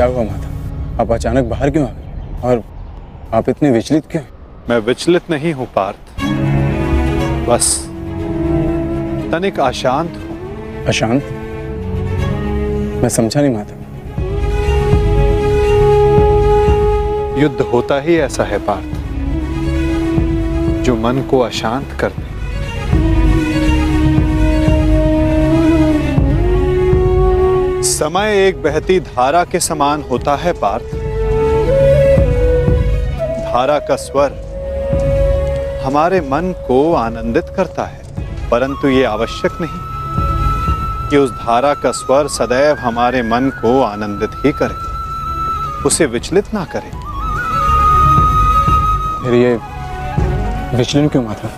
क्या हुआ माता? आप अचानक बाहर क्यों आ गए? और आप इतने विचलित क्यों? मैं विचलित नहीं हूँ पार्थ। बस तनिक अशांत हूँ। अशांत? मैं समझा नहीं माता। युद्ध होता ही ऐसा है पार्थ। जो मन को अशांत कर दे समय एक बहती धारा के समान होता है पार्थ। धारा का स्वर हमारे मन को आनंदित करता है परंतु ये आवश्यक नहीं कि उस धारा का स्वर सदैव हमारे मन को आनंदित ही करे उसे विचलित ना करे। फिर ये विचलन क्यों माता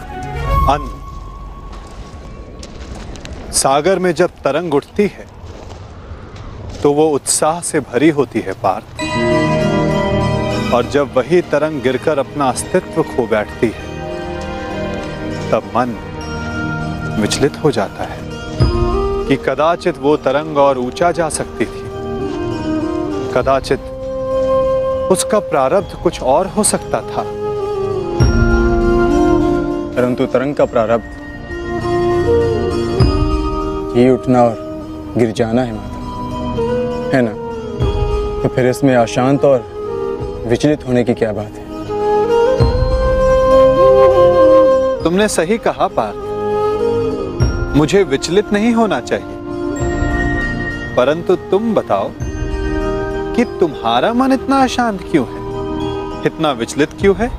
अन्न। सागर में जब तरंग उठती है तो वो उत्साह से भरी होती है पार्थ। और जब वही तरंग गिरकर अपना अस्तित्व खो बैठती है, तब मन विचलित हो जाता है कि कदाचित वो तरंग और ऊँचा जा सकती थी। कदाचित उसका प्रारब्ध कुछ और हो सकता था। परंतु तरंग का प्रारब्ध ही उठना और गिर जाना है माता है ना? तो फिर इसमें अशांत और विचलित होने की क्या बात है? तुमने सही कहा, पार्थ। मुझे विचलित नहीं होना चाहिए। परंतु तुम बताओ कि तुम्हारा मन इतना अशांत क्यों है? इतना विचलित क्यों है?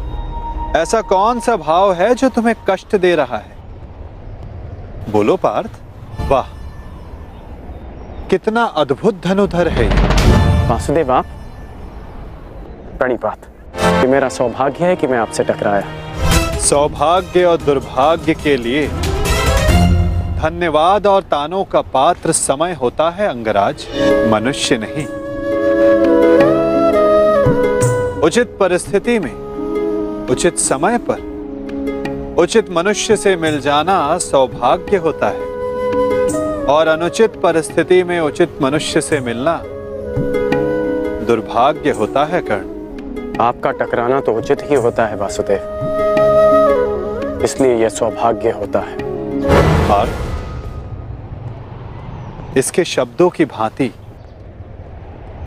ऐसा कौन सा भाव है जो तुम्हें कष्ट दे रहा है? बोलो, पार्थ। वाह! कितना अद्भुत धनुधर है। वासुदेव आप? प्रणिपात ये मेरा सौभाग्य है कि मैं आपसे टकराया। सौभाग्य और दुर्भाग्य के लिए धन्यवाद और तानों का पात्र समय होता है अंगराज। मनुष्य नहीं। उचित परिस्थिति में उचित समय पर उचित मनुष्य से मिल जाना सौभाग्य होता है। और अनुचित परिस्थिति में उचित मनुष्य से मिलना दुर्भाग्य होता है कर्ण। आपका टकराना तो उचित ही होता है वासुदेव। इसलिए यह सौभाग्य होता है। और इसके शब्दों की भांति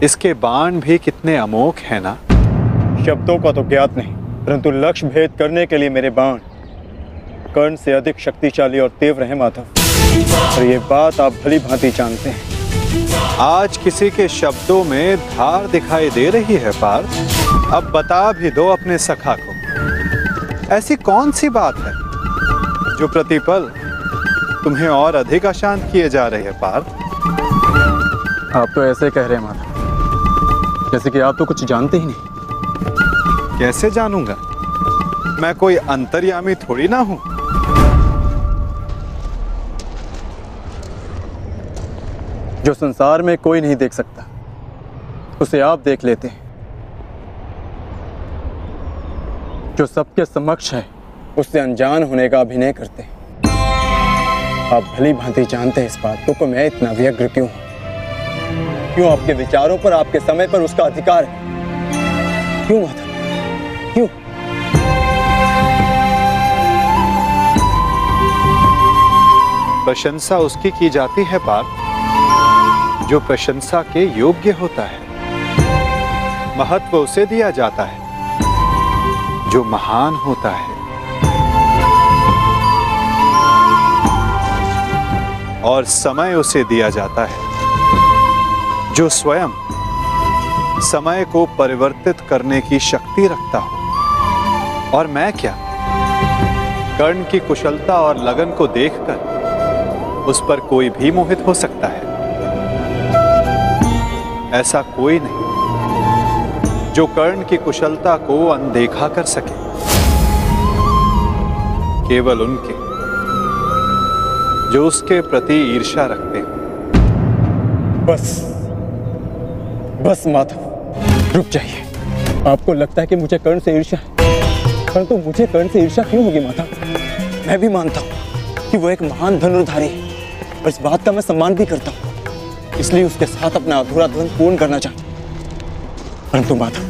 इसके बाण भी कितने अमोघ है ना? शब्दों का तो ज्ञात नहीं परंतु लक्ष्य भेद करने के लिए मेरे बाण कर्ण से अधिक शक्तिशाली और तीव्र है माधव। और ये बात आप भली भांति जानते हैं। आज किसी के शब्दों में धार दिखाई दे रही है पार्थ। अब बता भी दो अपने सखा को। ऐसी कौन सी बात है जो प्रतिपल तुम्हें और अधिक अशांत किए जा रहे है पार्थ? आप तो ऐसे कह रहे हैं माधव जैसे कि आप तो कुछ जानते ही नहीं। कैसे जानूँगा? मैं कोई अंतर्यामी थोड़ी ना हूँ। जो संसार में कोई नहीं देख सकता, उसे आप देख लेते हैं। जो सबके समक्ष है, उससे अनजान होने का अभिनय करते हैं। आप भली भांति जानते हैं इस बात को, कि मैं इतना व्यग्र क्यों हूँ? क्यों आपके विचारों पर, आपके समय पर उसका अधिकार है? क्यों माता क्यों? प्रशंसा उसकी की जाती है पार्थ जो प्रशंसा के योग्य होता है। महत्व उसे दिया जाता है, जो महान होता है। और समय उसे दिया जाता है, जो स्वयं समय को परिवर्तित करने की शक्ति रखता हो। और मैं क्या? कर्ण की कुशलता और लगन को देखकर उस पर कोई भी मोहित हो सकता है। ऐसा कोई नहीं। जो कर्ण की कुशलता को अनदेखा कर सके। केवल उनके। जो उसके प्रति ईर्ष्या रखते हैं। बस। बस माधव, रुक जाइए। आपको लगता है कि मुझे कर्ण से ईर्ष्या है? परंतु तो मुझे कर्ण से ईर्ष्या क्यों होगी माधव? मैं भी मानता हूँ कि वो एक महान धनुर्धारी है। और इस बात का मैं सम्मान भी करता हूँ। इसलिए उसके साथ अपना अधूरा द्वंद पूर्ण करना चाहता परंतु माधव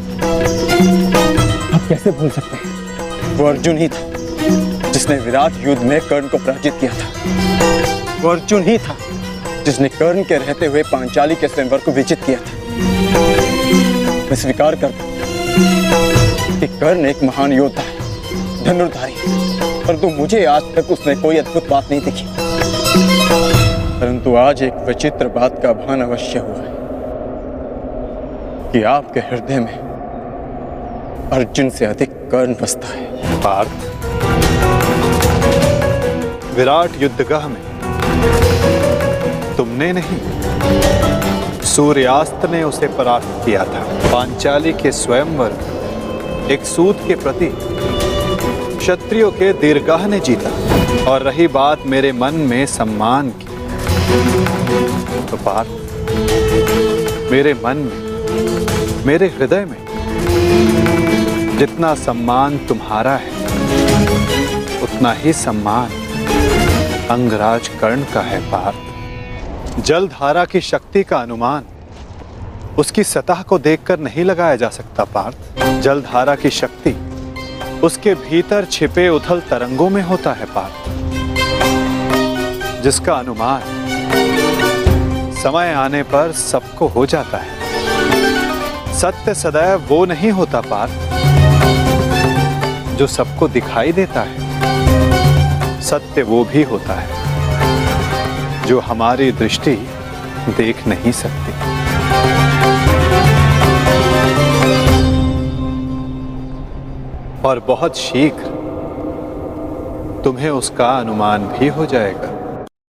आप कैसे भूल सकते हैं? वो अर्जुन ही था, जिसने विराट युद्ध में कर्ण को पराजित किया था। वो अर्जुन ही था, जिसने कर्ण के रहते हुए पांचाली के स्वयंवर को विजित किया था। मैं स्वीकार करता कि कर्ण एक महान योद्धा है, धनुर्धारी। परंतु मुझे आज तक उसने कोई अद्भुत बात नहीं दिखी। परंतु आज एक विचित्र बात का भान अवश्य हुआ है कि आपके हृदय में अर्जुन से अधिक कर्ण बसता है। पार्थ, विराट युद्धगाह में तुमने नहीं, सूर्यास्त ने उसे परास्त किया था। पांचाली के स्वयंवर एक सूत के प्रति क्षत्रियो के दीर्घाह ने जीता और रही बात मेरे मन में सम्मान की। तो पार्थ मेरे मन में, मेरे हृदय में, जितना सम्मान तुम्हारा है, उतना ही सम्मान अंगराज कर्ण का है, पार्थ। जलधारा की शक्ति का अनुमान, उसकी सतह को देखकर नहीं लगाया जा सकता, पार्थ। जलधारा की शक्ति, उसके भीतर छिपे उथल तरंगों में होता है, पार्थ। जिसका अनुमान समय आने पर सबको हो जाता है। सत्य सदैव वो नहीं होता पार्थ जो सबको दिखाई देता है। सत्य वो भी होता है, जो हमारी दृष्टि देख नहीं सकती। और बहुत शीघ्र तुम्हें उसका अनुमान भी हो जाएगा।